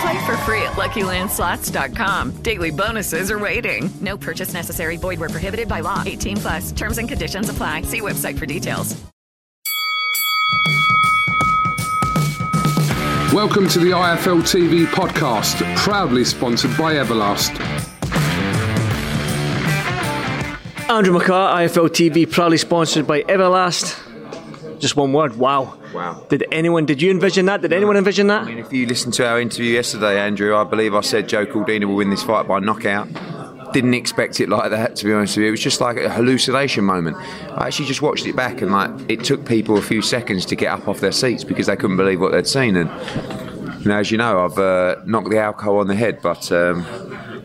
Play for free at LuckyLandSlots.com. Daily bonuses are waiting. No purchase necessary. Void where prohibited by law. 18 plus. Terms and conditions apply. See website for details. Welcome to the IFL TV podcast, proudly sponsored by Everlast. Andrew McCart, IFL TV, proudly sponsored by Everlast. Just one word, wow. Wow. Did anyone, did you envision that? Did anyone envision that? I mean, if you listened to our interview yesterday, Andrew, I believe I said Joe Cordina will win this fight by knockout. Didn't expect it like that, to be honest with you. It was just like a hallucination moment. I actually just watched it back, and like it took people a few seconds to get up off their seats because they couldn't believe what they'd seen. And you know, as you know, I've uh, knocked the alcohol on the head, but um,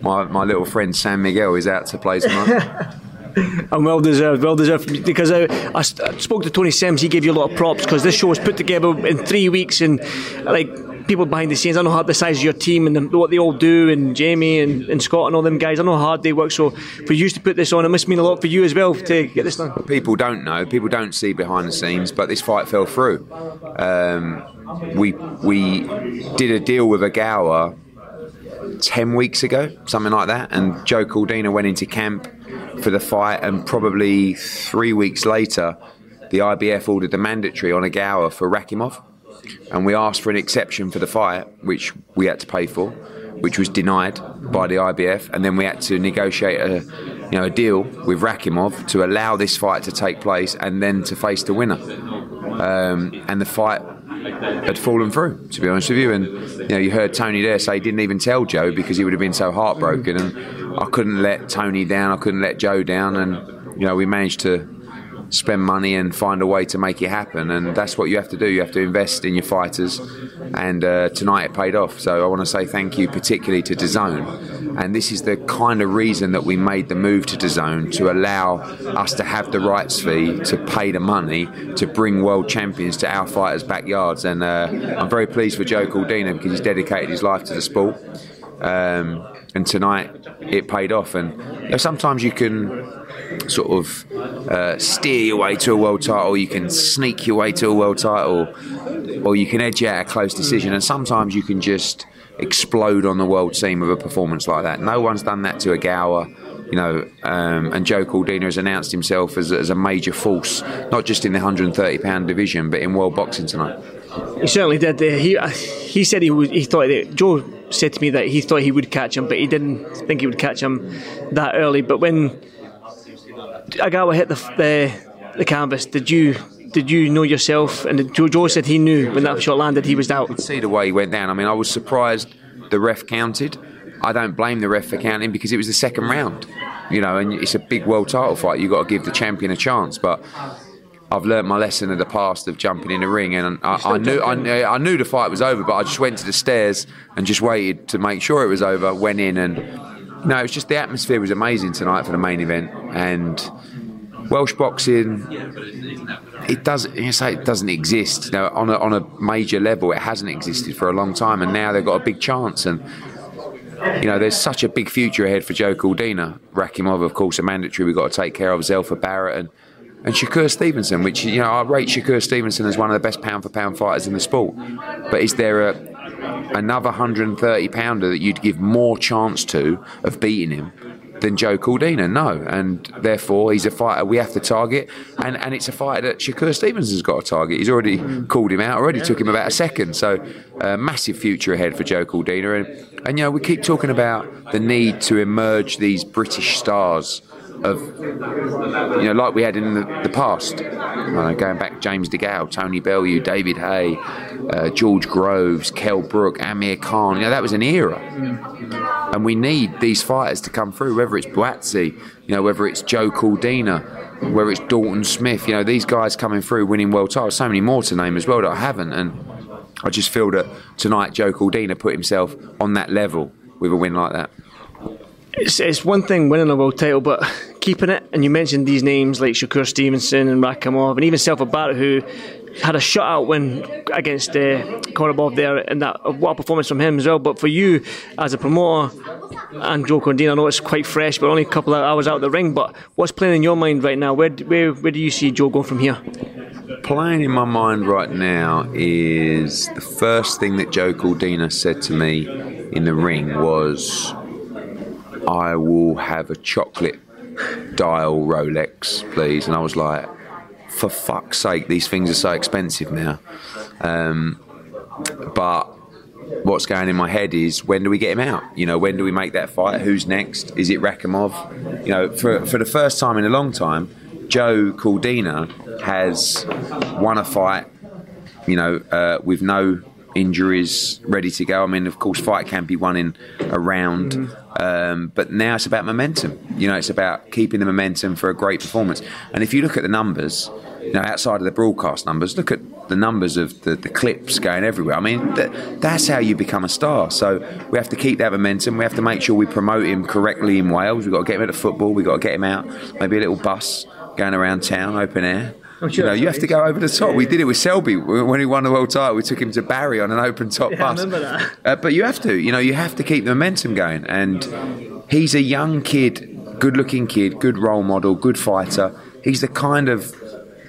my my little friend San Miguel is out to play tonight. And well deserved, well deserved. Because I spoke to Tony Sims, he gave you a lot of props because this show was put together in three weeks and like people behind the scenes. I know how the size of your team and the, what they all do, and Jamie and, and Scott and all them guys. I know how hard they work. So for you to put this on, it must mean a lot for you as well to get this done. people don't know, people don't see behind the scenes, but this fight fell through. Um, we we did a deal with Ogawa ten weeks ago, something like that, and Joe Cordina went into camp for the fight, and probably three weeks later, the IBF ordered the mandatory on Ogawa for Rakhimov, and we asked for an exception for the fight, which we had to pay for. Which was denied by the IBF, and then we had to negotiate a, you know, a deal with Rakhimov to allow this fight to take place, and then to face the winner. Um, and the fight had fallen through, to be honest with you. And you know, you heard Tony there say he didn't even tell Joe because he would have been so heartbroken. And I couldn't let Tony down. I couldn't let Joe down. And you know, we managed to spend money and find a way to make it happen. And that's what you have to do. You have to invest in your fighters. And uh, tonight it paid off. So I want to say thank you, particularly to DAZN. And this is the kind of reason that we made the move to DAZN to allow us to have the rights fee to pay the money to bring world champions to our fighters' backyards. And uh, I'm very pleased for Joe Cordina because he's dedicated his life to the sport. Um, and tonight it paid off. And sometimes you can sort of uh, steer your way to a world title, you can sneak your way to a world title, or you can edge out a close decision. And sometimes you can just explode on the world scene with a performance like that. No one's done that to Ogawa. You know, um, and Joe Cordina has announced himself as, as a major force, not just in the 130 pound division, but in world boxing tonight. He certainly did. He he said he would, he thought that Joe said to me that he thought he would catch him, but he didn't think he would catch him that early. But when Ogawa hit the the, the canvas, did you did you know yourself? And Joe, Joe said he knew when that shot landed, he was out. See the way he went down. I mean, I was surprised the ref counted. I don't blame the ref for counting because it was the second round. You know, and it's a big world title fight. You've got to give the champion a chance. But I've learnt my lesson of the past of jumping in a ring, and I, I knew I, knew- I knew the fight was over, but I just went to the stairs and just waited to make sure it was over. Went in, and no, it was just the atmosphere was amazing tonight for the main event, and Welsh boxing. It does. You say it doesn't exist. You know, on a, on a major level, it hasn't existed for a long time, and now they've got a big chance. And you know, there's such a big future ahead for Joe Cordina. Rakhimov, of course, a mandatory we've got to take care of. Zelfa Barrett and and Shakur Stevenson, which you know I rate Shakur Stevenson as one of the best pound for pound fighters in the sport. But is there a another 130 pounder that you'd give more chance to of beating him than Joe Cordina? No, and therefore he's a fighter we have to target, and, and it's a fighter that Shakur Stevenson's got to target. He's already called him out, already took him about a second, so uh, massive future ahead for Joe Cordina, and and you know we keep talking about the need to emerge these British stars of you know like we had in the, the past. Uh, going back James DeGale Tony Bellew David Haye uh, George Groves Kell Brook Amir Khan. You know that was an era. And we need these fighters to come through whether it's Buatsi you know whether it's Joe Cordina whether it's Dalton Smith. You know these guys coming through winning world titles. So many more to name as well that I haven't. And I just feel that tonight Joe Cordina put himself on that level with a win like that. It's, it's one thing winning a world title, but keeping it. And you mentioned these names like Shakur Stevenson and Rakhimov, and even Zelfa Barrett, who had a shutout win against uh, Kourbanov there, and that what a performance from him as well. But for you as a promoter and Joe Cordina, I know it's quite fresh, but only a couple of hours out of the ring. But what's playing in your mind right now? Where where where do you see Joe going from here? playing in my mind right now is the first thing that Joe Cordina said to me in the ring was, I will have a chocolate dial Rolex, please. And I was like, for fuck's sake, these things are so expensive now. Um, but what's going in my head is when do we get him out? You know, when do we make that fight? Who's next? Is it Rakhimov? You know, for, for the first time in a long time, Joe Cordina has won a fight, you know, uh, with no injuries ready to go. I mean, of course, fight can be won in a round, um, but now it's about momentum. You know, it's about keeping the momentum for a great performance. And if you look at the numbers, you know, outside of the broadcast numbers, look at the numbers of the, the clips going everywhere. I mean, that, that's how you become a star. So we have to keep that momentum. We have to make sure we promote him correctly in Wales. We've got to get him into football. We've got to get him out, maybe a little bus going around town, open air. You know, you have to go over the top. We did it with Selby when he won the world title. We took him to Barry on an open top Yeah, I bus. remember that. Uh, but you have to, you know, you have to keep the momentum going. And he's a young kid, good-looking kid, good role model, good fighter. He's the kind of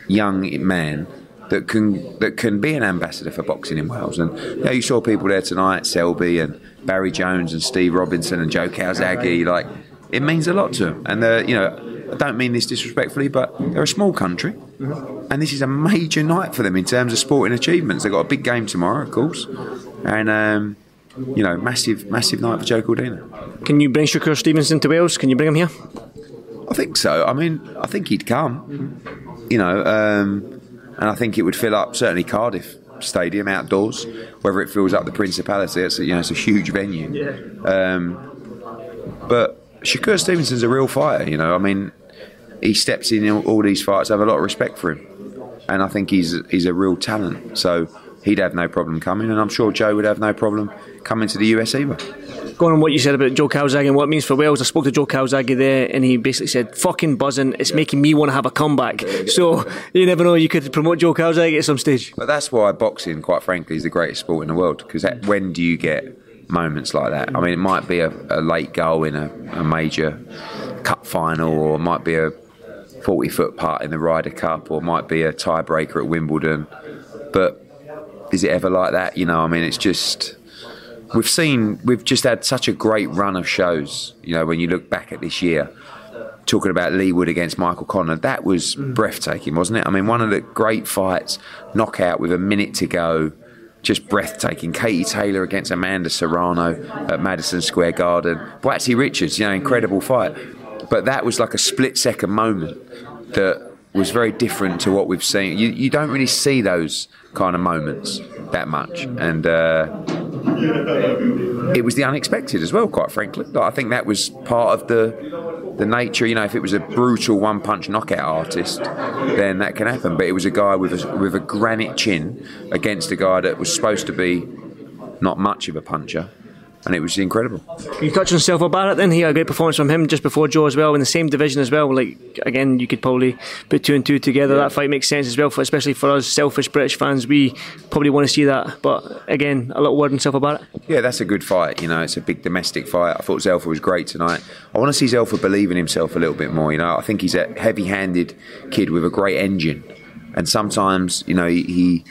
young man that can that can be an ambassador for boxing in Wales. And you, know, you saw people there tonight, Selby and Barry Jones and Steve Robinson and Joe Calzaghe. Like it means a lot to them. And uh, you know, I don't mean this disrespectfully, but they're a small country, and this is a major night for them in terms of sporting achievements. They've got a big game tomorrow, of course, and. Um, you know, massive, massive night for Joe Cordina. Can you bring Shakur Stevenson to Wales? Can you bring him here? I think so. I mean, I think he'd come. You know, um, and I think it would fill up certainly Cardiff Stadium outdoors. Whether it fills up the Principality, it's a, you know it's a huge venue. Yeah. Um, but Shakur Stevenson's a real fighter. You know, I mean, he steps in all, these fights. I have a lot of respect for him, and I think he's he's a real talent. So he'd have no problem coming, and I'm sure Joe would have no problem coming to the US either. Going on what you said about Joe Calzaghe and what it means for Wales, I spoke to Joe Calzaghe there and he basically said, fucking buzzing, it's making me want to have a comeback. So you never know, you could promote Joe Calzaghe at some stage. But that's why boxing, quite frankly, is the greatest sport in the world. Because when do you get moments like that? I mean, it might be a, a late goal in a, a major cup final, or it might be a 40 foot putt in the Ryder Cup, or it might be a tiebreaker at Wimbledon. But is it ever like that? You know, I mean, it's just. We've seen, we've just had such a great run of shows. You know, when you look back at this year, talking about Leigh Wood against Michael Conlan, that was mm. breathtaking, wasn't it? I mean, one of the great fights, knockout with a minute to go, just breathtaking. Katie Taylor against Amanda Serrano at Madison Square Garden. Waxy Richards, you know, incredible fight. But that was like a split second moment that was very different to what we've seen. You, you don't really see those kind of moments that much. And, uh, it was the unexpected as well, quite frankly. Like, I think that was part of the the nature. You know, if it was a brutal one punch knockout artist, then that can happen. But it was a guy with a, with a granite chin against a guy that was supposed to be not much of a puncher, and it was incredible. You touch on Zelfa Barrett then? He had a great performance from him just before Joe as well in the same division as well. Like again, you could probably put two and two together. That fight makes sense as well, for, especially for us selfish British fans. We probably want to see that. But again, a little word on Zelfa Barrett. Yeah, that's a good fight. You know, it's a big domestic fight. I thought Zelfa was great tonight. I want to see Zelfa believe in himself a little bit more. You know, I think he's a heavy-handed kid with a great engine, and sometimes you know he. he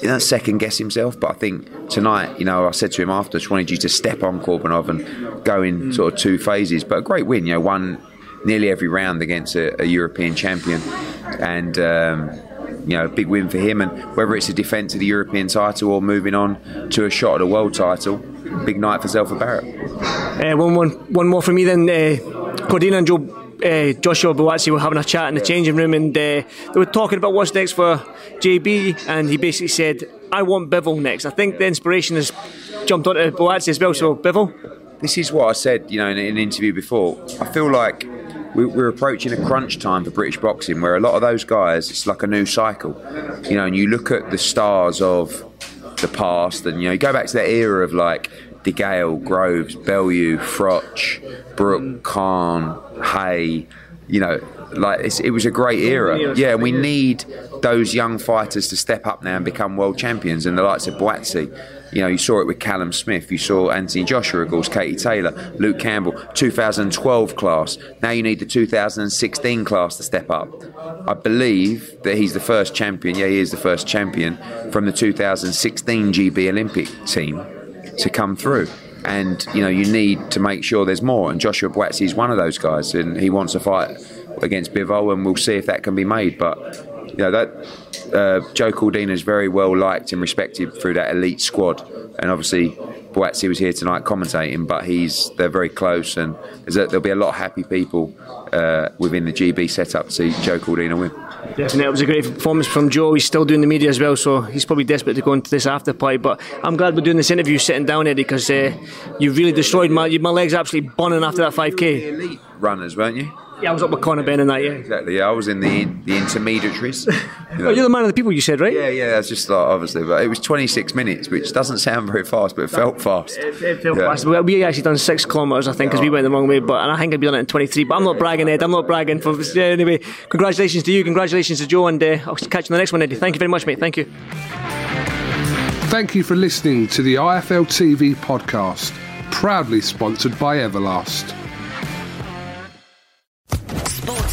you know, second guess himself, but I think tonight, you know, I said to him after, I just wanted you to step on Kourbanov and go in sort of two phases. But a great win, you know, won nearly every round against a, a European champion, and um, you know, a big win for him. And whether it's a defence of the European title or moving on to a shot at a world title, big night for Zelfa Barrett. Uh, one, one, one more for me then. Uh, Cordina and Joe. Uh, Joshua Buatsi were having a chat in the changing room and uh, they were talking about what's next for JB and he basically said I want Bivol next I think the inspiration has jumped onto Buatsi as well so Bivol This is what I said, you know, in an interview before. I feel like we- we're approaching a crunch time for British boxing, where a lot of those guys, it's like a new cycle, you know. And you look at the stars of the past, and you know, you go back to that era of like De Gale, Groves, Bellew, Froch, Brook, Khan, Haye. You know, like it was a great era. Yeah, we need those young fighters to step up now and become world champions. And the likes of Buatsi, you know, you saw it with Callum Smith, you saw Anthony Joshua, of course, Katie Taylor, Luke Campbell, 2012 class. Now you need the 2016 class to step up. I believe that he's the first champion. Yeah, he is the first champion from the 2016 GB Olympic team to come through. And you know you need to make sure there's more. And Joshua Buatsi is one of those guys, and he wants to fight against Bivol, and we'll see if that can be made. But you know that uh, Joe Cordina is very well liked and respected through that elite squad, and obviously Buatsi was here tonight commentating, but he's they're very close, and there'll be a lot of happy people uh, within the GB setup to see Joe Cordina win. Definitely, it was a great performance from Joe. He's still doing the media as well, so he's probably desperate to go into this after party. But I'm glad we're doing this interview sitting down, Eddie, because uh, you really destroyed my my legs. Absolutely burning after that 5k. Runners, weren't you? Yeah, I was up with Conor Benn and that. Yeah, Exactly. Yeah, I was in the the intermediaries. You know. Oh, you're the man of the people, you said, right? Yeah, yeah, that's just like obviously, but it was 26 minutes, which doesn't sound very fast, but it felt fast. It felt Yeah. fast. We- We actually done six kilometres, I think, because we went the wrong way. But and I think I'd be done it in 23. But I'm not bragging, Ed. I'm not bragging. For yeah, anyway, congratulations to you. Congratulations to Joe, and uh, I'll catch you on the next one, Eddie. Thank you very much, mate. Thank you. Thank you for listening to the IFL TV podcast, proudly sponsored by Everlast.